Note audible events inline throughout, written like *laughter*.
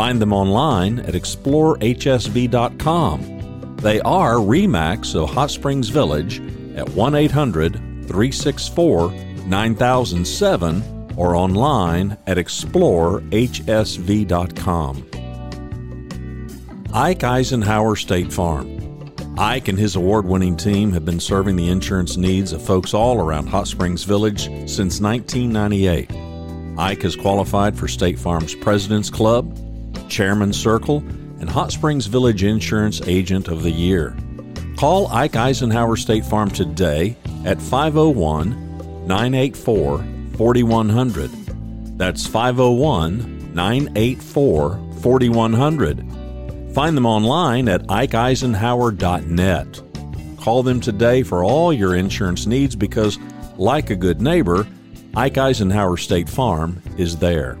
Find them online at explorehsv.com. They are REMAX of Hot Springs Village at 1 800 364 9007 or online at explorehsv.com. Ike Eisenhower State Farm. Ike and his award winning team have been serving the insurance needs of folks all around Hot Springs Village since 1998. Ike has qualified for State Farm's President's Club, Chairman's Circle, and Hot Springs Village Insurance Agent of the Year. Call Ike Eisenhower State Farm today at 501 984 4100. That's 501 984 4100 Find them online at ikeeisenhower.net. Call them today for all your insurance needs because, like a good neighbor, Ike Eisenhower State Farm is there.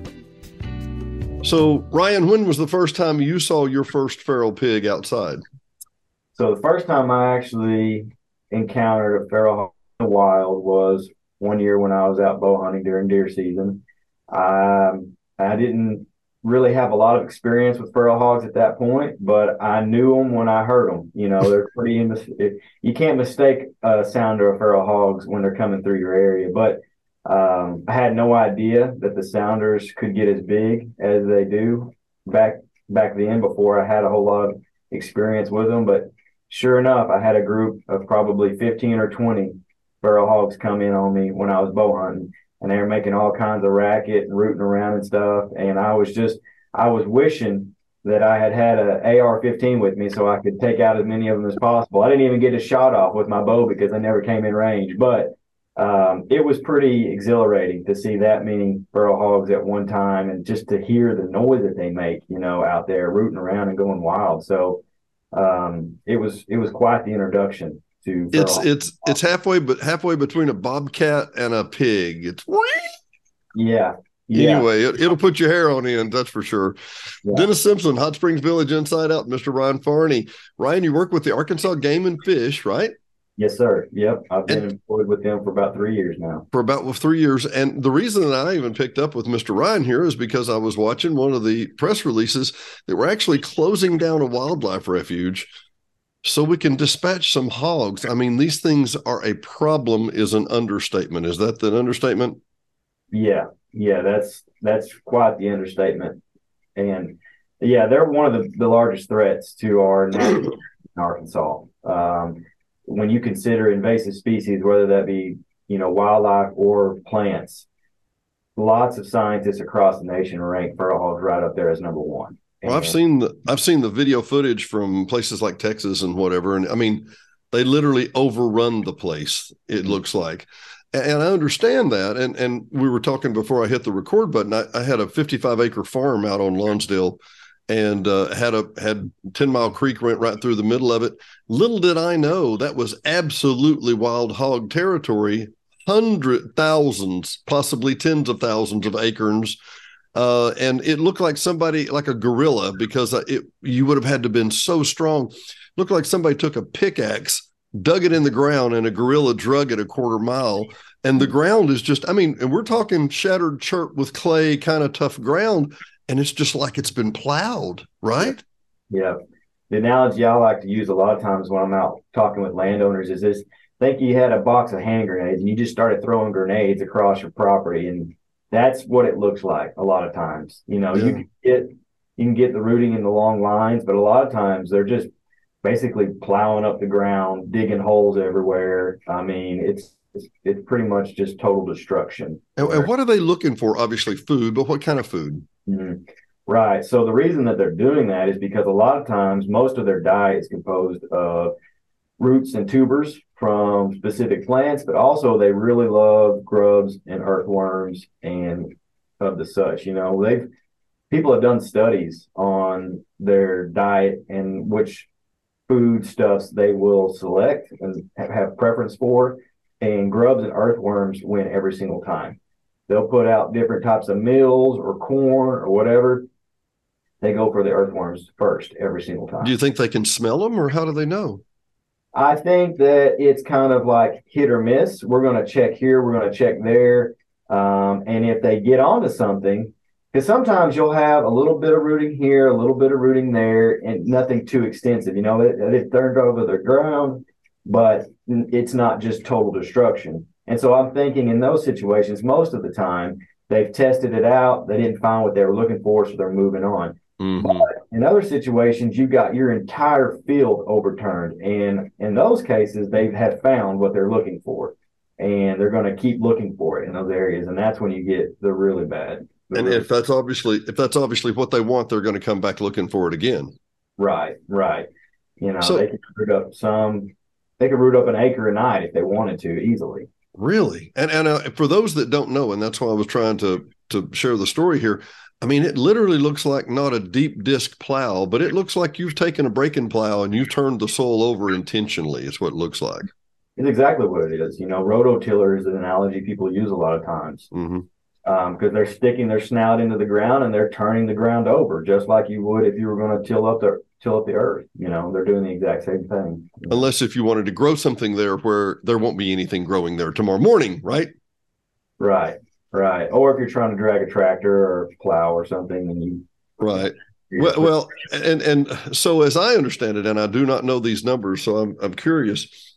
So, Ryan, when was the first time you saw your first feral pig outside? So, the first time I actually encountered a feral hog in the wild was one year when I was out bow hunting during deer season. Um, I didn't really have a lot of experience with feral hogs at that point, but I knew them when I heard them. You know, they're pretty. you can't mistake a sounder of feral hogs when they're coming through your area. But um, I had no idea that the sounders could get as big as they do back back then. Before I had a whole lot of experience with them, but sure enough, I had a group of probably fifteen or twenty feral hogs come in on me when I was bow hunting and they were making all kinds of racket and rooting around and stuff. And I was just, I was wishing that I had had a AR-15 with me so I could take out as many of them as possible. I didn't even get a shot off with my bow because they never came in range, but um, it was pretty exhilarating to see that many feral hogs at one time and just to hear the noise that they make, you know, out there rooting around and going wild. So um, it was it was quite the introduction to it's it's it's halfway but halfway between a bobcat and a pig it's yeah yeah. Anyway, it, will put your hair on end, that's for sure. Yeah. Dennis Simpson, Hot Springs Village Inside Out, Mr. Ryan Farney. Ryan, you work with the Arkansas Game and Fish, right? Yes, sir. Yep. I've been and employed with them for about three years now. For about three years. And the reason that I even picked up with Mr. Ryan here is because I was watching one of the press releases that were actually closing down a wildlife refuge so we can dispatch some hogs. I mean, these things are a problem is an understatement. Is that an understatement? Yeah. Yeah, that's that's quite the understatement. And yeah, they're one of the, the largest threats to our in Arkansas. Um, when you consider invasive species, whether that be you know wildlife or plants, lots of scientists across the nation rank feral hogs right up there as number one. Well, I've seen the I've seen the video footage from places like Texas and whatever, and I mean, they literally overrun the place. It mm-hmm. looks like, and I understand that. And and we were talking before I hit the record button. I, I had a 55 acre farm out on Lonsdale, and uh, had a had 10 Mile Creek went right through the middle of it. Little did I know that was absolutely wild hog territory. Hundred thousands, possibly tens of thousands of acres uh, and it looked like somebody like a gorilla because it you would have had to have been so strong. Looked like somebody took a pickaxe, dug it in the ground, and a gorilla drug it a quarter mile. And the ground is just, I mean, and we're talking shattered chert with clay, kind of tough ground, and it's just like it's been plowed, right? Yeah. The analogy I like to use a lot of times when I'm out talking with landowners is this think you had a box of hand grenades and you just started throwing grenades across your property and that's what it looks like a lot of times. You know, yeah. you can get you can get the rooting in the long lines, but a lot of times they're just basically plowing up the ground, digging holes everywhere. I mean, it's it's, it's pretty much just total destruction. And, and, what are they looking for? Obviously, food, but what kind of food? Mm-hmm. Right. So the reason that they're doing that is because a lot of times most of their diet is composed of roots and tubers from specific plants, but also they really love grubs and earthworms and of the such. You know, they've people have done studies on their diet and which foodstuffs they will select and have preference for. And grubs and earthworms win every single time. They'll put out different types of meals or corn or whatever. They go for the earthworms first every single time. Do you think they can smell them or how do they know? I think that it's kind of like hit or miss. We're going to check here, we're going to check there. Um, and if they get onto something, because sometimes you'll have a little bit of rooting here, a little bit of rooting there, and nothing too extensive. You know, it, it turned over the ground, but it's not just total destruction. And so I'm thinking in those situations, most of the time, they've tested it out, they didn't find what they were looking for, so they're moving on. Mm-hmm. But in other situations, you've got your entire field overturned. And in those cases, they have found what they're looking for. And they're going to keep looking for it in those areas. And that's when you get the really bad. The and really if that's obviously if that's obviously what they want, they're going to come back looking for it again. Right, right. You know, so, they can root up some they could root up an acre a night if they wanted to easily. Really, and and uh, for those that don't know, and that's why I was trying to to share the story here. I mean, it literally looks like not a deep disc plow, but it looks like you've taken a breaking plow and you've turned the soil over intentionally. It's what it looks like. It's exactly what it is. You know, rototiller is an analogy people use a lot of times because um, they're sticking their snout into the ground and they're turning the ground over, just like you would if you were going to till up the till up the earth. You know, they're doing the exact same thing. Unless if you wanted to grow something there where there won't be anything growing there tomorrow morning, right? Right. Right. Or if you're trying to drag a tractor or plow or something and you Right. Well, well, and and so as I understand it, and I do not know these numbers, so I'm I'm curious.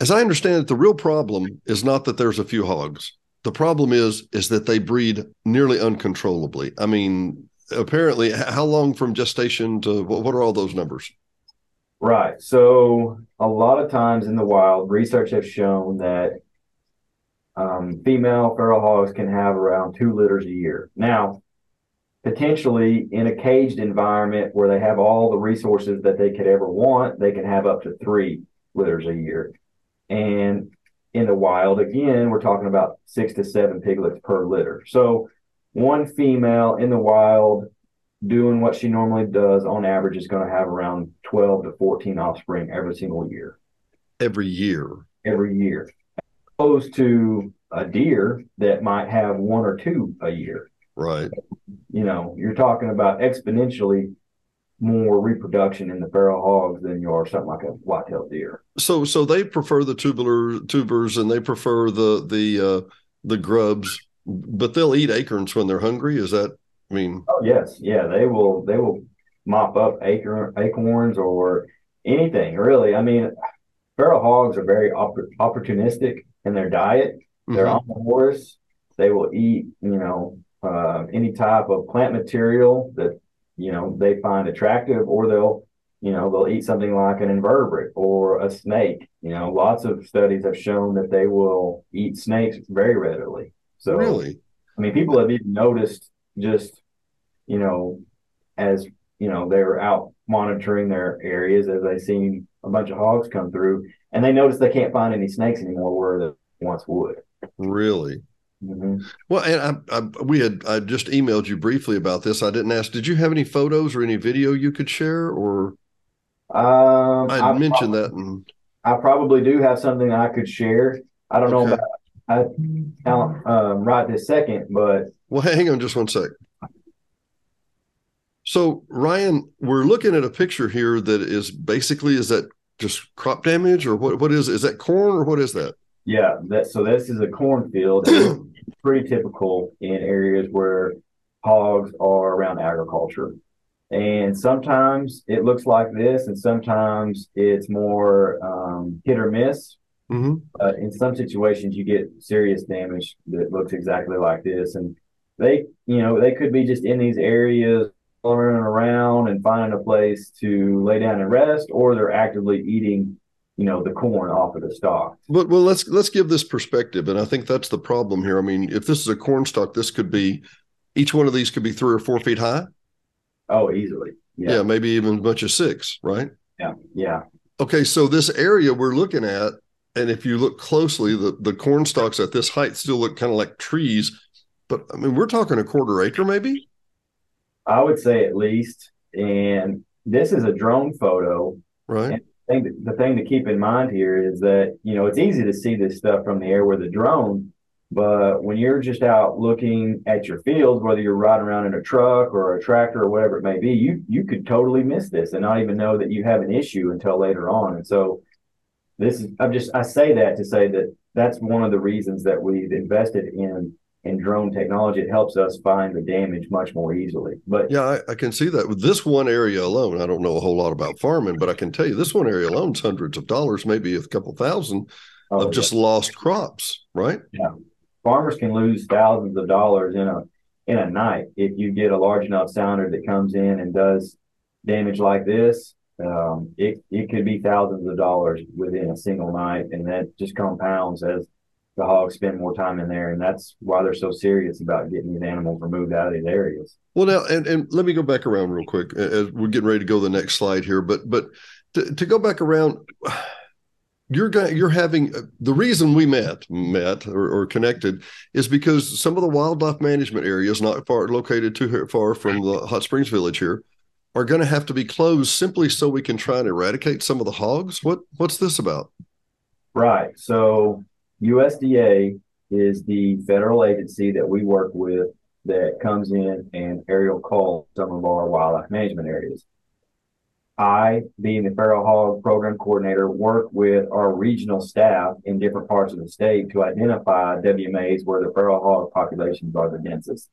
As I understand it, the real problem is not that there's a few hogs. The problem is is that they breed nearly uncontrollably. I mean, apparently, how long from gestation to what, are all those numbers? Right. So a lot of times in the wild, research has shown that um, female feral hogs can have around two litters a year. Now, potentially in a caged environment where they have all the resources that they could ever want, they can have up to three litters a year. And in the wild, again, we're talking about six to seven piglets per litter. So one female in the wild doing what she normally does on average is going to have around 12 to 14 offspring every single year. Every year. Every year opposed to a deer that might have one or two a year. Right. You know, you're talking about exponentially more reproduction in the feral hogs than you are something like a white-tailed deer. So, so they prefer the tubular tubers and they prefer the the uh, the grubs, but they'll eat acorns when they're hungry. Is that? I mean, oh yes, yeah, they will. They will mop up acorn acorns or anything really. I mean, feral hogs are very opp- opportunistic in their diet. Mm-hmm. They're omnivores. They will eat, you know, uh, any type of plant material that you know they find attractive, or they'll, you know, they'll eat something like an invertebrate or a snake. You know, lots of studies have shown that they will eat snakes very readily. So, really, I mean, people have even noticed just, you know, as you know, they were out monitoring their areas as they seen a bunch of hogs come through, and they notice they can't find any snakes anymore where they once would. Really? Mm-hmm. Well, and I, I, we had I just emailed you briefly about this. I didn't ask. Did you have any photos or any video you could share, or um, I, I mentioned that. And... I probably do have something I could share. I don't okay. know about I, um, right this second, but well, hang on just one sec. So Ryan, we're looking at a picture here that is basically is that just crop damage or what? What is is that corn or what is that? Yeah, that so this is a cornfield. *clears throat* pretty typical in areas where hogs are around agriculture. And sometimes it looks like this, and sometimes it's more um, hit or miss. Mm-hmm. Uh, in some situations, you get serious damage that looks exactly like this, and they, you know, they could be just in these areas running around and and finding a place to lay down and rest, or they're actively eating, you know, the corn off of the stalk. But well, let's let's give this perspective, and I think that's the problem here. I mean, if this is a corn stalk, this could be each one of these could be three or four feet high. Oh, easily. Yeah, yeah maybe even as much as six, right? Yeah, yeah. Okay, so this area we're looking at, and if you look closely, the the corn stalks at this height still look kind of like trees. But I mean, we're talking a quarter acre, maybe. I would say at least. And this is a drone photo. Right. Thing, to, the thing to keep in mind here is that, you know, it's easy to see this stuff from the air with a drone, but when you're just out looking at your fields, whether you're riding around in a truck or a tractor or whatever it may be, you you could totally miss this and not even know that you have an issue until later on. And so this is I'm just I say that to say that that's one of the reasons that we've invested in in drone technology, it helps us find the damage much more easily. But yeah, I, I, can see that with this one area alone. I don't know a whole lot about farming, but I can tell you this one area alone is hundreds of dollars, maybe a couple thousand oh, of just lost crops, right? Yeah, farmers can lose thousands of dollars in a in a night if you get a large enough sounder that comes in and does damage like this. Um, it it could be thousands of dollars within a single night, and that just compounds as the hogs spend more time in there, and that's why they're so serious about getting these animals removed out of these areas. Well, now, and, and let me go back around real quick as we're getting ready to go to the next slide here. But but to, to go back around, *sighs* you're going you're having uh, the reason we met met or, or, connected is because some of the wildlife management areas not far located too far from the Hot Springs Village here are going to have to be closed simply so we can try and eradicate some of the hogs. What what's this about? Right. So USDA is the federal agency that we work with that comes in and aerial culls some of our wildlife management areas. I, being the feral hog program coordinator, work with our regional staff in different parts of the state to identify WMAs where the feral hog populations are the densest.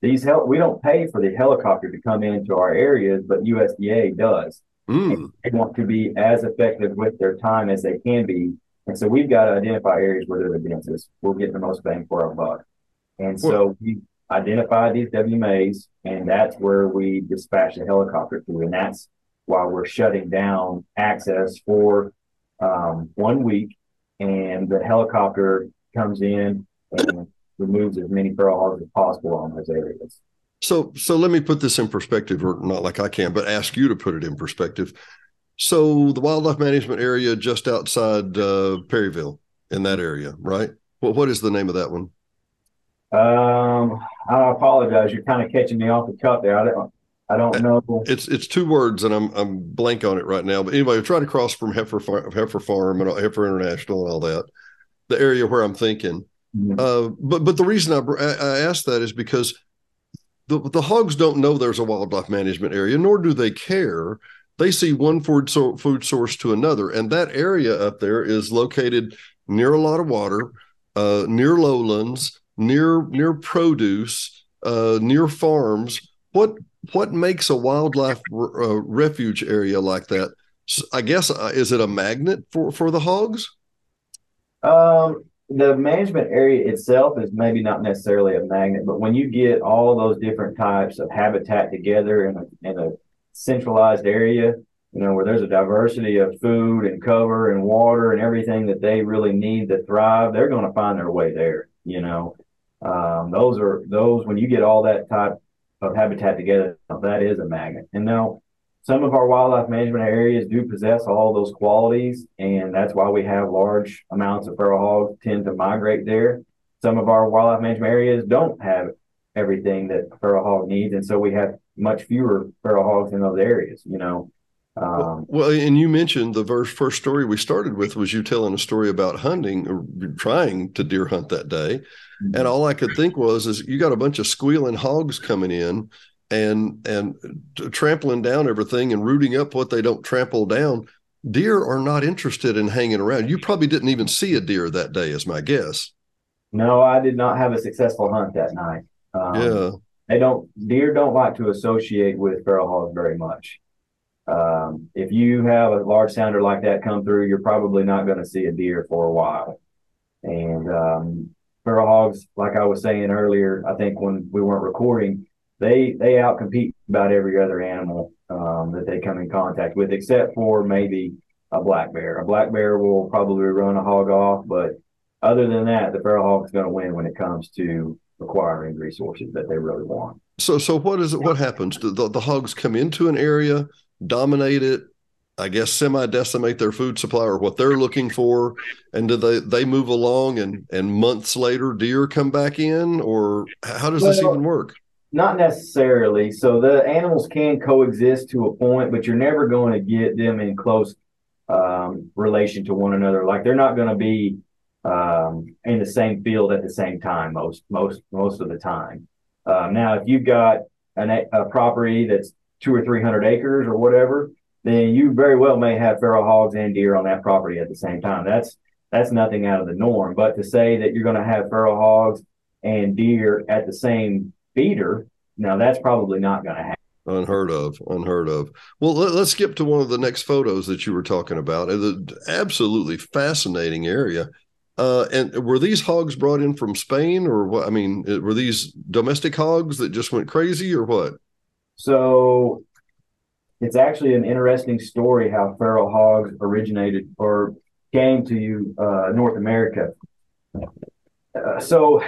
These help we don't pay for the helicopter to come into our areas, but USDA does. Mm. They want to be as effective with their time as they can be and so we've got to identify areas where they're the densest. We're getting the most bang for our buck. And so we identify these WMAs, and that's where we dispatch the helicopter to. And that's why we're shutting down access for um, one week. And the helicopter comes in and removes as many feral hogs as possible on those areas. So, so let me put this in perspective, or not like I can, but ask you to put it in perspective. So the wildlife management area just outside uh, Perryville in that area, right? Well, what is the name of that one? Um, I apologize. You're kind of catching me off the cuff there. I don't, I don't know. It's it's two words, and I'm I'm blank on it right now. But anyway, try to cross from Heifer Farm, Heifer Farm and Heifer International and all that, the area where I'm thinking. Mm-hmm. Uh, but but the reason I, I asked that is because the the hogs don't know there's a wildlife management area, nor do they care they see one food, so, food source to another. And that area up there is located near a lot of water, uh, near lowlands, near near produce, uh, near farms. What what makes a wildlife uh, refuge area like that? I guess uh, is it a magnet for for the hogs? Um, the management area itself is maybe not necessarily a magnet, but when you get all those different types of habitat together in a, in a centralized area, you know, where there's a diversity of food and cover and water and everything that they really need to thrive, they're going to find their way there. You know, um, those are those when you get all that type of habitat together, that is a magnet. And now, some of our wildlife management areas do possess all those qualities, and that's why we have large amounts of feral hogs tend to migrate there. Some of our wildlife management areas don't have everything that feral hog needs, and so we have much fewer feral hogs in those areas. You know. Um, well, and you mentioned the first first story we started with was you telling a story about hunting or trying to deer hunt that day, mm-hmm. and all I could think was is you got a bunch of squealing hogs coming in and and trampling down everything and rooting up what they don't trample down. Deer are not interested in hanging around. You probably didn't even see a deer that day, is my guess. No, I did not have a successful hunt that night. Um, yeah, they don't deer don't like to associate with feral hogs very much. Um, if you have a large sounder like that come through, you're probably not going to see a deer for a while. And um, feral hogs, like I was saying earlier, I think when we weren't recording, they they outcompete about every other animal um, that they come in contact with, except for maybe a black bear. A black bear will probably run a hog off, but other than that, the feral hog is going to win when it comes to acquiring resources that they really want. So, so what is it? What happens? The, the, the hogs come into an area, dominate it, I guess semi decimate their food supply or what they're looking for, and do they they move along and and months later deer come back in, or how does well, this even work? Not necessarily. So the animals can coexist to a point, but you're never going to get them in close um, relation to one another. Like they're not going to be um, in the same field at the same time most most most of the time. Um, now, if you've got an, a property that's two or three hundred acres or whatever, then you very well may have feral hogs and deer on that property at the same time. That's that's nothing out of the norm. But to say that you're going to have feral hogs and deer at the same feeder, now that's probably not going to happen. Unheard of, unheard of. Well, let, us skip to one of the next photos that you were talking about. It's an absolutely fascinating area. Uh, and were these hogs brought in from Spain, or what? I mean, were these domestic hogs that just went crazy, or what? So it's actually an interesting story how feral hogs originated or came to uh, North America. Uh, so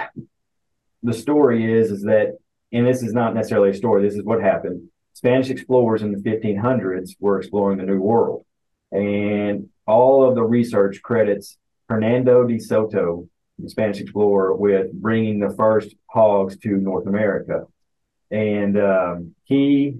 the story is is that, and this is not necessarily a story. This is what happened. Spanish explorers in the 1500s were exploring the New World, and all of the research credits Hernando de Soto, the Spanish explorer, with bringing the first hogs to North America. And um, he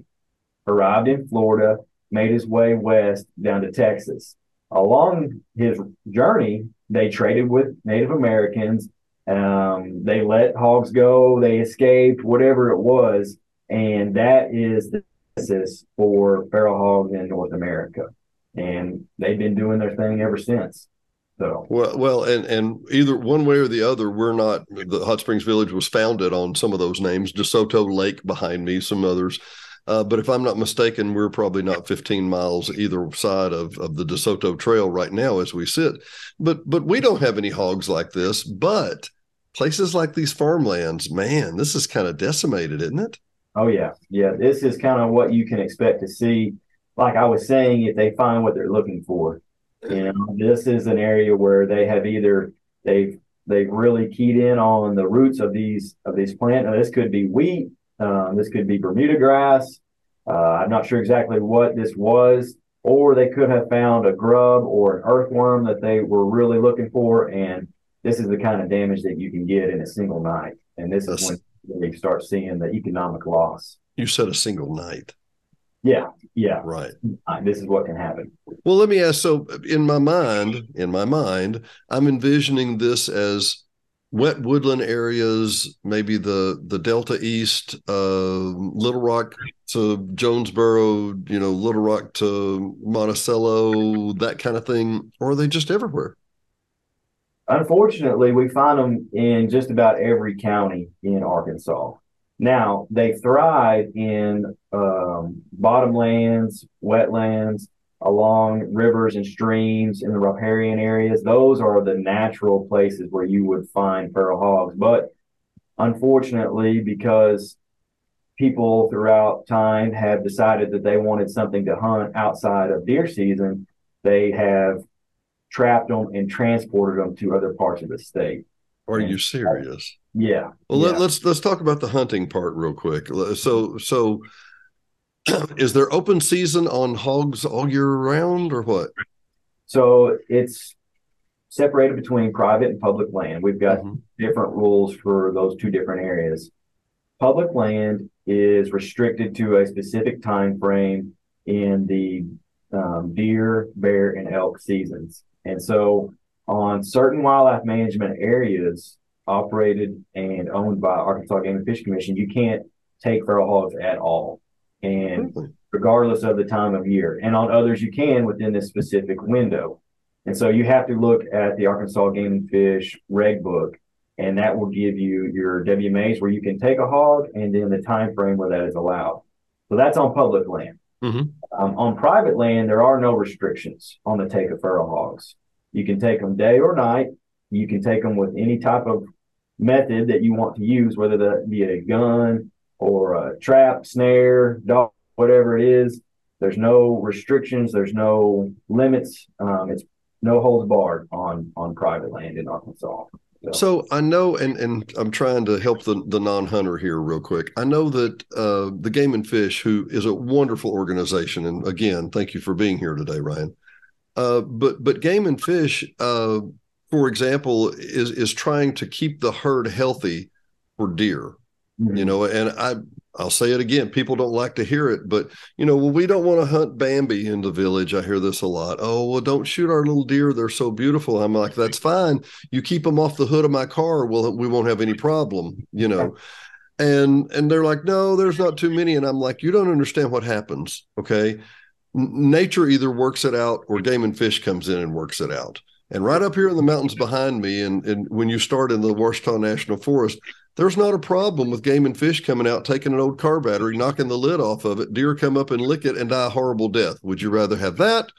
arrived in Florida, made his way west down to Texas. Along his journey, they traded with Native Americans. Um, they let hogs go, they escaped, whatever it was. And that is the basis for feral hogs in North America. And they've been doing their thing ever since. So well, well, and and either one way or the other, we're not. The Hot Springs Village was founded on some of those names. DeSoto Lake behind me, some others. Uh, but if I'm not mistaken, we're probably not 15 miles either side of, of the DeSoto Trail right now as we sit. But but we don't have any hogs like this. But places like these farmlands, man, this is kind of decimated, isn't it? Oh yeah, yeah. This is kind of what you can expect to see. Like I was saying, if they find what they're looking for, you know, this is an area where they have either they've they've really keyed in on the roots of these of these plants. Now, this could be wheat, um, this could be Bermuda grass. Uh, I'm not sure exactly what this was, or they could have found a grub or an earthworm that they were really looking for. And this is the kind of damage that you can get in a single night. And this is when they start seeing the economic loss. You said a single night. Yeah, yeah. Right. Uh, this is what can happen. Well, let me ask. So, in my mind, in my mind, I'm envisioning this as wet woodland areas, maybe the the Delta East, uh, Little Rock to Jonesboro, you know, Little Rock to Monticello, that kind of thing, or are they just everywhere? Unfortunately, we find them in just about every county in Arkansas. Now they thrive in um, bottomlands, wetlands, along rivers and streams in the riparian areas. Those are the natural places where you would find feral hogs. But unfortunately, because people throughout time have decided that they wanted something to hunt outside of deer season, they have trapped them and transported them to other parts of the state. Are and, you serious? Yeah. Well, yeah. Let, let's let's talk about the hunting part real quick. So so *clears throat* is there open season on hogs all year round or what? So it's separated between private and public land. We've got mm-hmm. different rules for those two different areas. Public land is restricted to a specific time frame in the um, deer, bear, and elk seasons. And so on certain wildlife management areas operated and owned by Arkansas Game and Fish Commission, you can't take feral hogs at all and regardless of the time of year. And on others, you can within this specific window. And so you have to look at the Arkansas Game and Fish reg book, and that will give you your WMAs where you can take a hog and then the time frame where that is allowed. So that's on public land. Mm-hmm. Um, on private land, there are no restrictions on the take of feral hogs. You can take them day or night. You can take them with any type of method that you want to use, whether that be a gun, or a trap, snare, dog, whatever it is. There's no restrictions. There's no limits. Um, it's no holds barred on on private land in Arkansas. So, I know, and and I'm trying to help the the non hunter here real quick. I know that uh, the Game and Fish, who is a wonderful organization, and again, thank you for being here today, Ryan. Uh, but but Game and Fish, uh, for example, is is trying to keep the herd healthy for deer. Mm-hmm. You know, and I I'll say it again. People don't like to hear it, but you know, well, we don't want to hunt Bambi in the village. I hear this a lot. Oh, well, don't shoot our little deer. They're so beautiful. I'm like, that's fine. You keep them off the hood of my car. Well, we won't have any problem, you know. And and they're like, no, there's not too many. And I'm like, you don't understand what happens. Okay. Nature either works it out or game and fish comes in and works it out. And right up here in the mountains behind me, and, and when you start in the Ouachita National Forest, there's not a problem with game and fish coming out, taking an old car battery, knocking the lid off of it, deer come up and lick it and die a horrible death. Would you rather have that,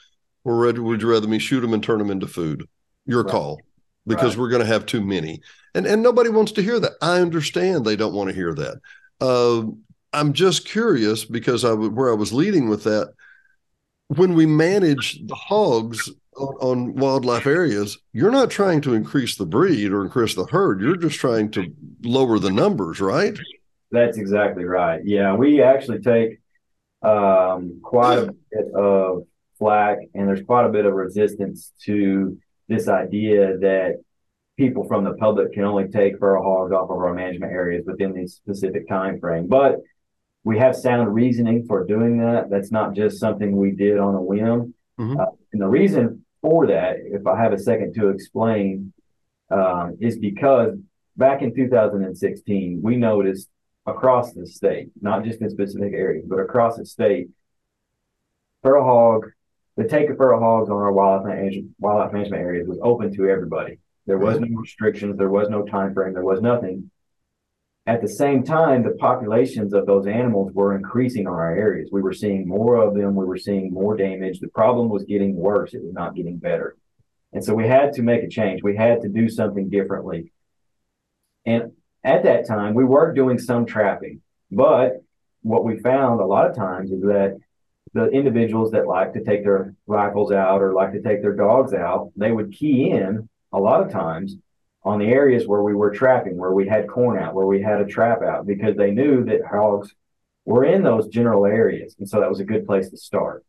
or would you rather me shoot them and turn them into food? Your right. call, because right. we're going to have too many, and and nobody wants to hear that. I understand they don't want to hear that. Uh, I'm just curious because I where I was leading with that. When we manage the hogs on, on, wildlife areas, you're not trying to increase the breed or increase the herd. You're just trying to lower the numbers, right? That's exactly right. Yeah, we actually take um, quite a bit of flack, and there's quite a bit of resistance to this idea that people from the public can only take feral hogs off of our management areas within this specific time frame. But we have sound reasoning for doing that. That's not just something we did on a whim. Mm-hmm. Uh, and the reason for that, if I have a second to explain, um, is because back in 2016, we noticed across the state, not just in specific areas, but across the state, feral hog, the take of feral hogs on our wildlife management, wildlife management areas was open to everybody. There was no restrictions, there was no time frame, there was nothing. At the same time, the populations of those animals were increasing on our areas. We were seeing more of them. We were seeing more damage. The problem was getting worse. It was not getting better. And so we had to make a change. We had to do something differently. And at that time, we were doing some trapping. But what we found a lot of times is that the individuals that like to take their rifles out or like to take their dogs out, they would key in a lot of times on the areas where we were trapping, where we had corn out, where we had a trap out, because they knew that hogs were in those general areas. And so that was a good place to start.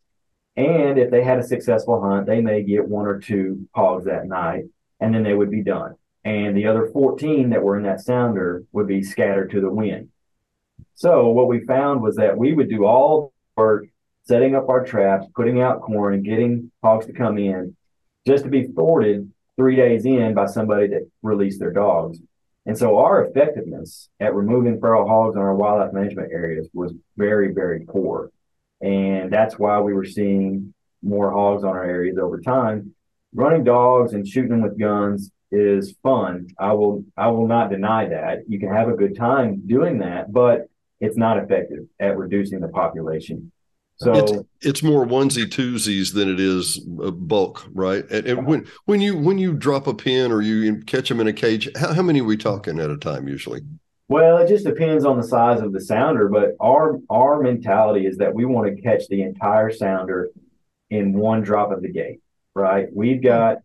And if they had a successful hunt, they may get one or two hogs that night, and then they would be done. And the other 14 that were in that sounder would be scattered to the wind. So what we found was that we would do all the work setting up our traps, putting out corn, and getting hogs to come in just to be thwarted three days in by somebody that released their dogs. And so our effectiveness at removing feral hogs in our wildlife management areas was very, very poor. And that's why we were seeing more hogs on our areas over time. Running dogs and shooting them with guns is fun. I will I will not deny that. You can have a good time doing that, but it's not effective at reducing the population. So it's, it's more onesie twosies than it is uh, bulk, right? And, and, when when you when you drop a pin or you catch them in a cage, how, how many are we talking at a time usually? Well, it just depends on the size of the sounder, but our our mentality is that we want to catch the entire sounder in one drop of the gate, right? We've got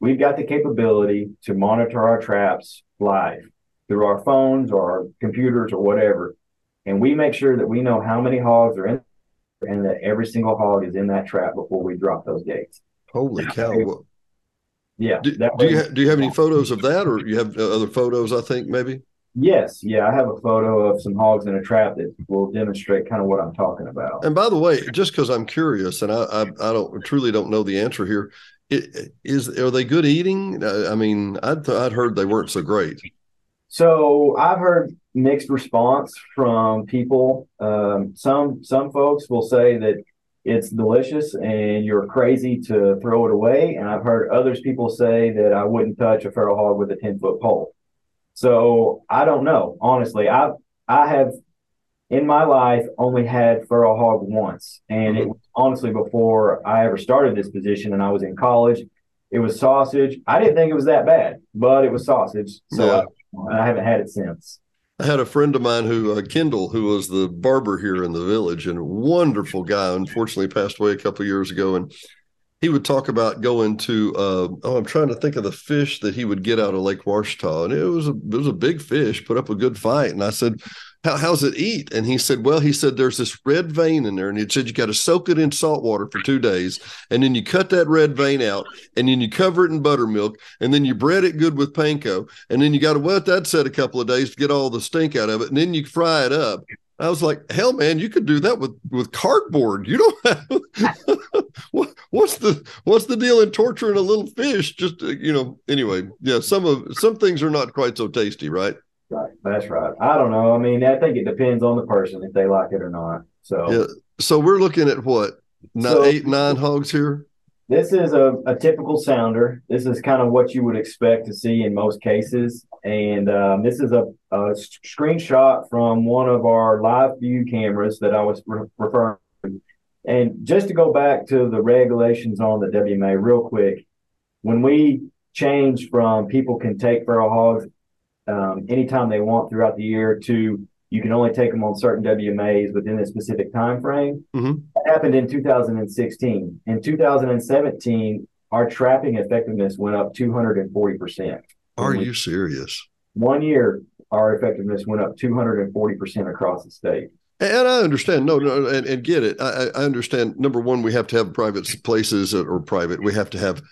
we've got the capability to monitor our traps live through our phones or our computers or whatever, and we make sure that we know how many hogs are in and that every single hog is in that trap before we drop those gates. Holy cow! Yeah. Do, do you ha- do you have any photos of that, or you have uh, other photos? I think maybe. Yes, yeah, I have a photo of some hogs in a trap that will demonstrate kind of what I'm talking about. And by the way, just because I'm curious, and I, I, I don't truly don't know the answer here, it, is are they good eating? I mean, I'd I'd heard they weren't so great. So I've heard mixed response from people. Um, some some folks will say that it's delicious and you're crazy to throw it away. And I've heard others people say that I wouldn't touch a feral hog with a 10 foot pole. So I don't know. Honestly, I I have in my life only had feral hog once. And it was honestly before I ever started this position and I was in college. It was sausage. I didn't think it was that bad, but it was sausage. So yeah. I, I haven't had it since. I had a friend of mine who, uh, Kendall, who was the barber here in the village and wonderful guy, unfortunately passed away a couple years ago. And he would talk about going to, uh, oh, I'm trying to think of the fish that he would get out of Lake Ouachita. And it was a, it was a big fish, put up a good fight. And I said, how, how's it eat? And he said, well, he said, there's this red vein in there. And he said, you got to soak it in salt water for two days. And then you cut that red vein out and then you cover it in buttermilk and then you bread it good with panko. And then you got to wet that set a couple of days to get all the stink out of it. And then you fry it up. I was like, hell, man, you could do that with with cardboard. You don't have *laughs* what, what's the what's the deal in torturing a little fish? Just uh, you know, anyway, yeah. Some of some things are not quite so tasty, right? Right. That's right. I don't know. I mean, I think it depends on the person if they like it or not. So yeah. So we're looking at what nine, so, eight, nine hogs here. This is a, a typical sounder. This is kind of what you would expect to see in most cases. And um, this is a, a, screenshot from one of our live view cameras that I was re- referring to. And just to go back to the regulations on the WMA real quick, when we changed from people can take feral hogs um, anytime they want throughout the year to you can only take them on certain WMAs within a specific time frame. Mm-hmm. That happened in 2016. In 2017, our trapping effectiveness went up 240%. Are you serious? One year, our effectiveness went up 240% across the state. And I understand, no, no, and, and get it. I, I, understand. Number one, we have to have private places or private. We have to have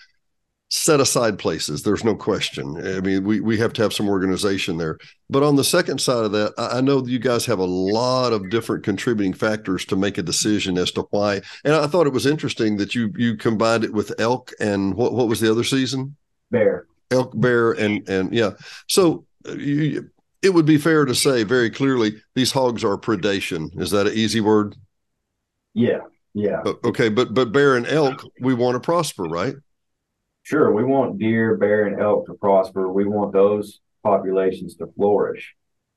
set aside places. There's no question. I mean, we, we have to have some organization there. But on the second side of that, I, I know you guys have a lot of different contributing factors to make a decision as to why. And I thought it was interesting that you you combined it with elk and what what was the other season? Bear. Elk, bear, and and yeah. So uh, you, it would be fair to say very clearly these hogs are predation. Is that an easy word? Yeah. Yeah. Okay, but but bear and elk, we want to prosper, right? Sure, we want deer, bear, and elk to prosper. We want those populations to flourish.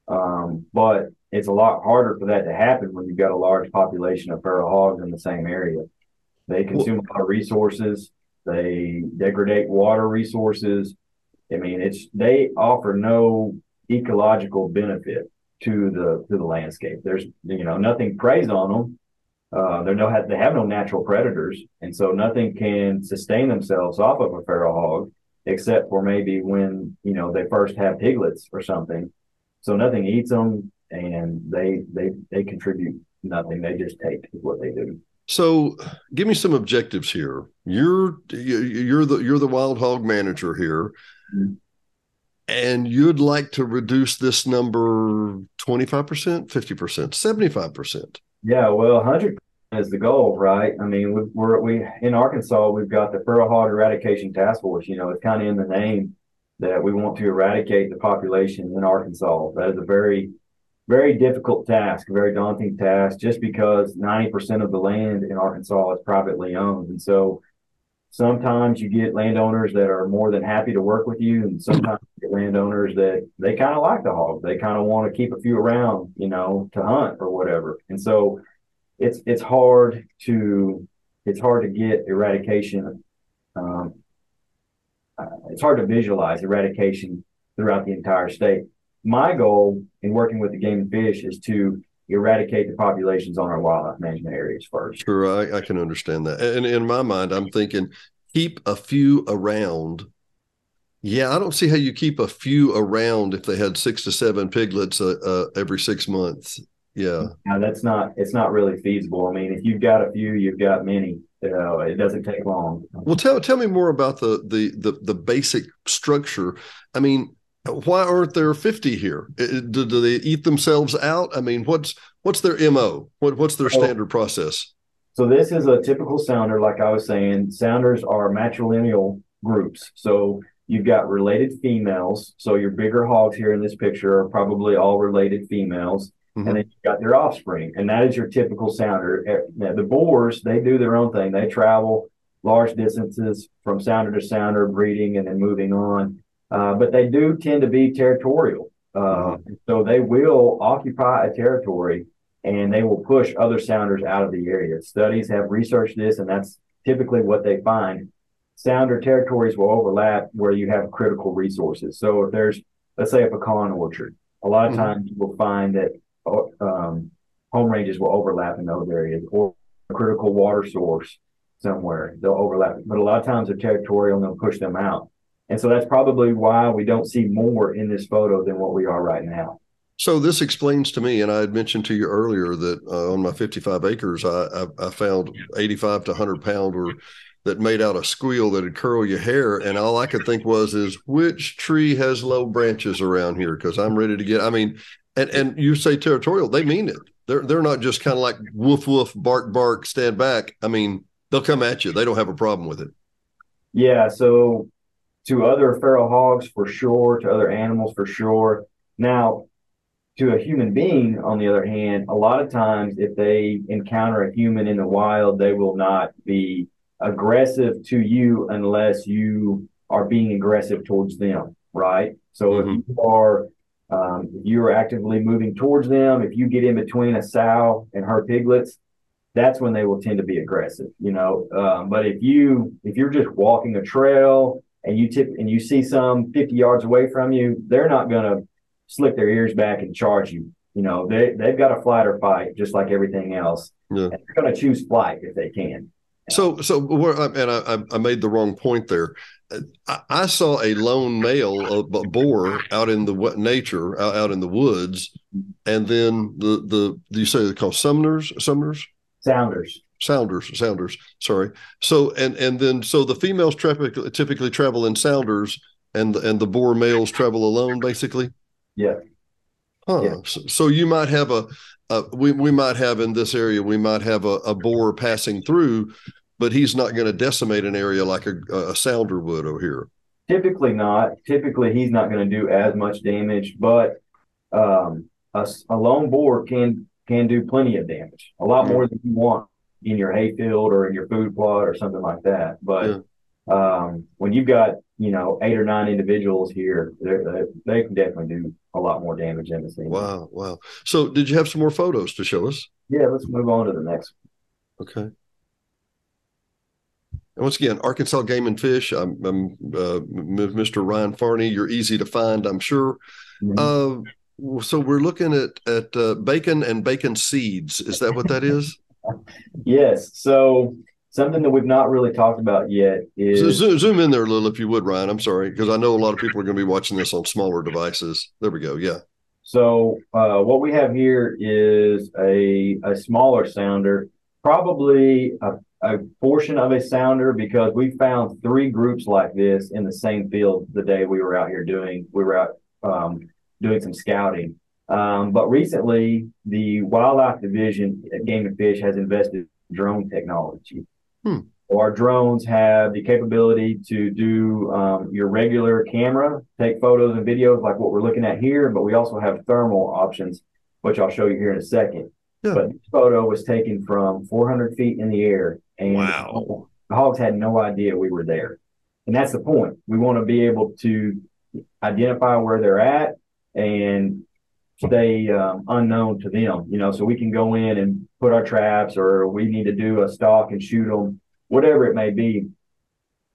Um, but it's a lot harder for that to happen when you've got a large population of feral hogs in the same area. They consume a lot of resources. They degrade water resources. I mean, it's they offer no ecological benefit to the to the landscape. There's you know nothing preys on them. Uh, they no they have no natural predators, and so nothing can sustain themselves off of a feral hog, except for maybe when you know they first have piglets or something. So nothing eats them, and they they they contribute nothing. They just take what they do. So, give me some objectives here. You're you're the you're the wild hog manager here. Mm-hmm and you'd like to reduce this number 25%, 50%, 75%. Yeah, well, hundred is the goal, right? I mean, we, we're we in Arkansas, we've got the feral hog eradication task force. You know, it's kind of in the name that we want to eradicate the population in Arkansas. That is a very, very difficult task, a very daunting task, just because ninety percent of the land in Arkansas is privately owned, and so sometimes you get landowners that are more than happy to work with you, and sometimes you get landowners that they kind of like the hog. They kind of want to keep a few around, you know, to hunt or whatever. And so it's it's hard to it's hard to get eradication. Um, uh, it's hard to visualize eradication throughout the entire state. My goal in working with the game and fish is to eradicate the populations on our wildlife management areas first. Sure, I, I can understand that. And in my mind, I'm thinking keep a few around. Yeah, I don't see how you keep a few around if they had six to seven piglets uh, uh, every six months. Yeah. Now that's not it's not really feasible. I mean, if you've got a few, you've got many. You know, it doesn't take long. Well, tell tell me more about the the the, the basic structure. I mean, why aren't there 50 here? Do, do, they eat themselves out? I mean, what's what's their MO? What what's their standard process? So this is a typical sounder, like I was saying. Sounders are matrilineal groups. So you've got related females. So your bigger hogs here in this picture are probably all related females. Mm-hmm. And then you've got their offspring, and that is your typical sounder. Eh, now, the boars, they do their own thing. They travel large distances from sounder to sounder, breeding and then moving on. Uh, but they do tend to be territorial. Uh, mm-hmm. So they will occupy a territory and they will push other sounders out of the area. Studies have researched this, and that's typically what they find. Sounder territories will overlap where you have critical resources. So if there's, let's say, a pecan orchard, a lot of mm-hmm. times you will find that um, home ranges will overlap in those areas or a critical water source somewhere. They'll overlap, but a lot of times they're territorial and they'll push them out. And so that's probably why we don't see more in this photo than what we are right now. So this explains to me, and I had mentioned to you earlier that uh, on my 55 acres, I, I, I, found 85 to 100 pounder that made out a squeal that'd curl your hair, and all I could think was, is which tree has low branches around here? Because I'm ready to get. I mean, and and you say territorial, they mean it. They're they're not just kind of like woof woof, bark bark, stand back. I mean, they'll come at you. They don't have a problem with it. Yeah. So to other feral hogs for sure, to other animals for sure. Now to a human being, on the other hand, a lot of times if they encounter a human in the wild, they will not be aggressive to you unless you are being aggressive towards them, right? So mm-hmm. if you are um, if you are actively moving towards them, if you get in between a sow and her piglets, that's when they will tend to be aggressive, you know. Um, but if you if you're just walking a trail and you tip and you see some 50 yards away from you, they're not going to slick their ears back and charge you. You know, they they've got a flight or fight just like everything else. Yeah. And they're going to choose flight if they can. So, so and I, I made the wrong point there. I, I saw a lone male, a, boar, out in the nature, out, out in the woods, and then the the you say they call sumners, sumners, sounders, sounders, sounders. Sorry. So and and then so the females typically typically travel in sounders, and and the boar males travel alone, basically. Yeah. Huh. Yeah. So, so, you might have a, a, we, we might have in this area, we might have a, a boar passing through, but he's not going to decimate an area like a, a sounder would over here. Typically not. Typically he's not going to do as much damage, but um, a, a lone boar can can do plenty of damage, a lot more than you want in your hayfield or in your food plot or something like that. But yeah. um, when you've got you know eight or nine individuals here, they, they can definitely do a lot more damage than the same. Wow, wow. So, did you have some more photos to show us? Yeah, let's move on to the next. One. Okay. And once again, Arkansas Game and Fish. I'm, I'm uh, Mr. Ryan Farney. You're easy to find, I'm sure. Mm-hmm. Uh, so we're looking at at uh, bacon and bacon seeds. Is that what that is? Yes. So something that we've not really talked about yet is zoom, zoom in there a little if you would ryan. I'm sorry because i know a lot of people are going to be watching this on smaller devices. There we go yeah. So uh, what we have here is a, a smaller sounder probably a, a portion of a sounder because we found three groups like this in the same field the day we were out here doing we were out um, doing some scouting um, but recently the wildlife division at game and fish has invested in drone technology Hmm. Our drones have the capability to do um, your regular camera, take photos and videos like what we're looking at here, but we also have thermal options, which I'll show you here in a second. Yeah. But this photo was taken from 400 feet in the air, and wow. the hogs had no idea we were there. And that's the point. We want to be able to identify where they're at and stay um, unknown to them, you know, so we can go in and put our traps or we need to do a stalk and shoot them, whatever it may be.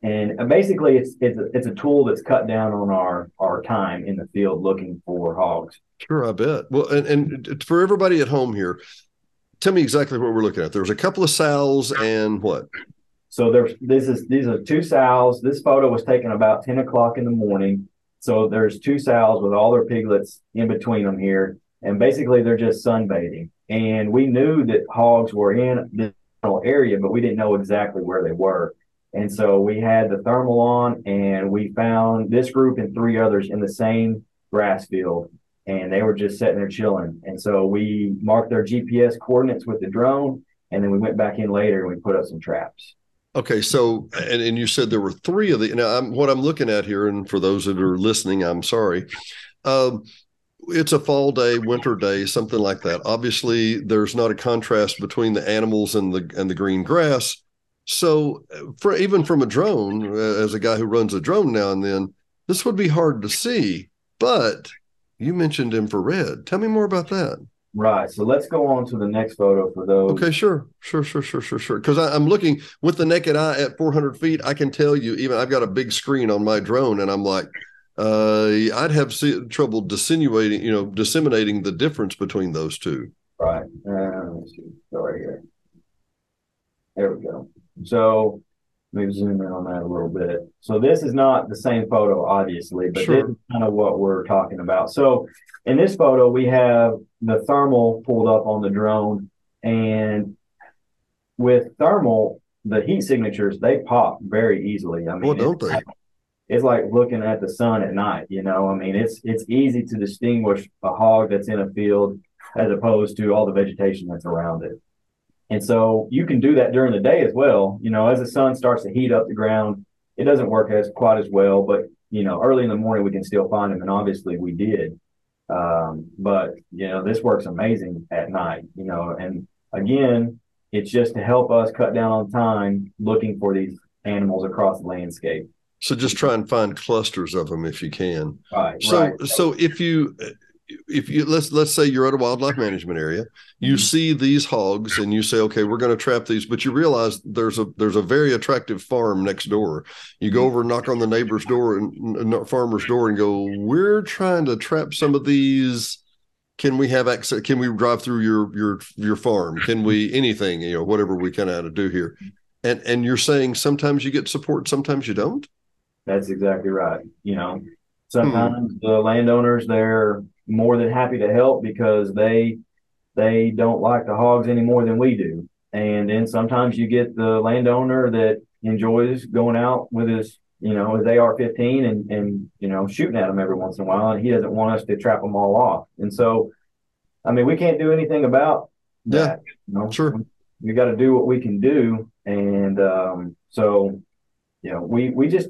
And uh, basically, it's it's a, it's a tool that's cut down on our our time in the field looking for hogs. Sure, I bet. Well, and, and for everybody at home here, tell me exactly what we're looking at. There's a couple of sows and what? So there's this is these are two sows. This photo was taken about ten o'clock in the morning. So there's two sows with all their piglets in between them here, and basically they're just sunbathing. And we knew that hogs were in this area, but we didn't know exactly where they were. And so we had the thermal on, and we found this group and three others in the same grass field, and they were just sitting there chilling. And so we marked their GPS coordinates with the drone, and then we went back in later and we put up some traps. Okay, so and, and you said there were three of the. Now, I'm, what I'm looking at here, and for those that are listening, I'm sorry. Um, it's a fall day, winter day, something like that. Obviously, there's not a contrast between the animals and the and the green grass. So, for even from a drone, as a guy who runs a drone now and then, this would be hard to see. But you mentioned infrared. Tell me more about that. Right. So let's go on to the next photo for those. Okay, sure, sure, sure, sure, sure, sure. Because I'm looking with the naked eye at 400 feet, I can tell you. Even I've got a big screen on my drone, and I'm like, uh, I'd have trouble dissimulating, you know, disseminating the difference between those two. Right. Uh, let's see. Go right here. There we go. So let me zoom in on that a little bit. So this is not the same photo, obviously, but sure. this is kind of what we're talking about. So in this photo, we have the thermal pulled up on the drone, and with thermal, the heat signatures they pop very easily. I mean, well, don't they? It's like looking at the sun at night. You know, I mean, it's it's easy to distinguish a hog that's in a field as opposed to all the vegetation that's around it. And so you can do that during the day as well. You know, as the sun starts to heat up the ground, it doesn't work as quite as well, but you know, early in the morning we can still find them, and obviously we did. Um, but you know, this works amazing at night. You know, and again, it's just to help us cut down on time looking for these animals across the landscape. So just try and find clusters of them if you can. Right. So right. so if you if you let's let's say you're at a wildlife management area, you mm-hmm. see these hogs and you say, okay, we're going to trap these, but you realize there's a there's a very attractive farm next door. You go over and knock on the neighbor's door and farmer's door and go, we're trying to trap some of these. Can we have access? Can we drive through your your your farm? Can we *laughs* anything? You know, whatever we kind of to do here. And and you're saying sometimes you get support, sometimes you don't. That's exactly right. You know, sometimes hmm. the landowners they're more than happy to help because they they don't like the hogs any more than we do. And then sometimes you get the landowner that enjoys going out with his, you know, his AR-15 and and you know shooting at them every once in a while, and he doesn't want us to trap them all off. And so, I mean, we can't do anything about that. Yeah, you know? sure. We, we got to do what we can do, and um, so, you know, we we just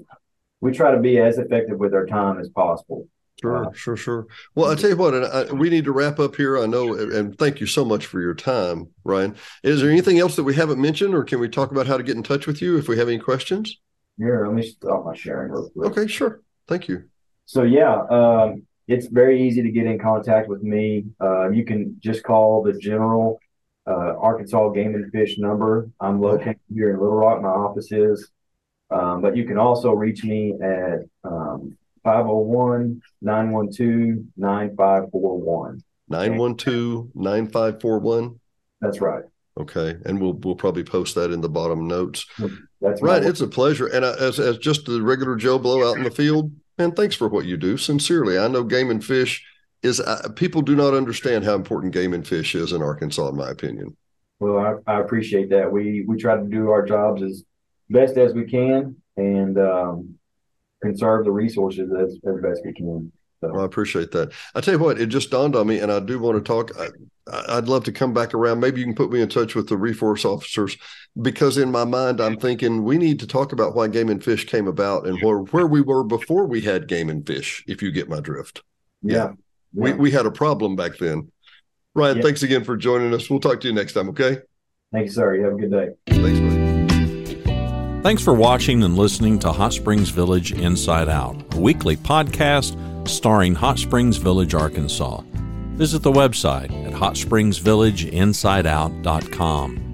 we try to be as effective with our time as possible. Sure, uh, sure, sure. Well, I tell you what, and I, we need to wrap up here. I know, and thank you so much for your time, Ryan. Is there anything else that we haven't mentioned, or can we talk about how to get in touch with you if we have any questions? Yeah, let me stop my sharing real quick. Okay, sure. Thank you. So yeah, um, it's very easy to get in contact with me. Uh, you can just call the general uh, Arkansas Game and Fish number. I'm located here in Little Rock. My office is, um, but you can also reach me at um, 501 912 9541. 912 9541. That's right. Okay, and we'll we'll probably post that in the bottom notes. That's right. It's a pleasure, and I, as as just the regular Joe Blow out in the field, man, thanks for what you do. Sincerely, I know game and fish is uh, people do not understand how important game and fish is in Arkansas, in my opinion. Well, I, I appreciate that. We we try to do our jobs as best as we can, and um, conserve the resources as, as best we can. So. Well, I appreciate that. I tell you what, it just dawned on me, and I do want to talk. I, would love to come back around. Maybe you can put me in touch with the resource officers because in my mind, I'm thinking we need to talk about why game and fish came about and where where we were before we had game and fish. If you get my drift, yeah, yeah. we we had a problem back then. Ryan, yeah. thanks again for joining us. We'll talk to you next time. Okay. Thank you, sir. You have a good day. Thanks, buddy. Thanks for watching and listening to Hot Springs Village Inside Out, a weekly podcast starring Hot Springs Village, Arkansas. Visit the website at hotspringsvillageinsideout.com.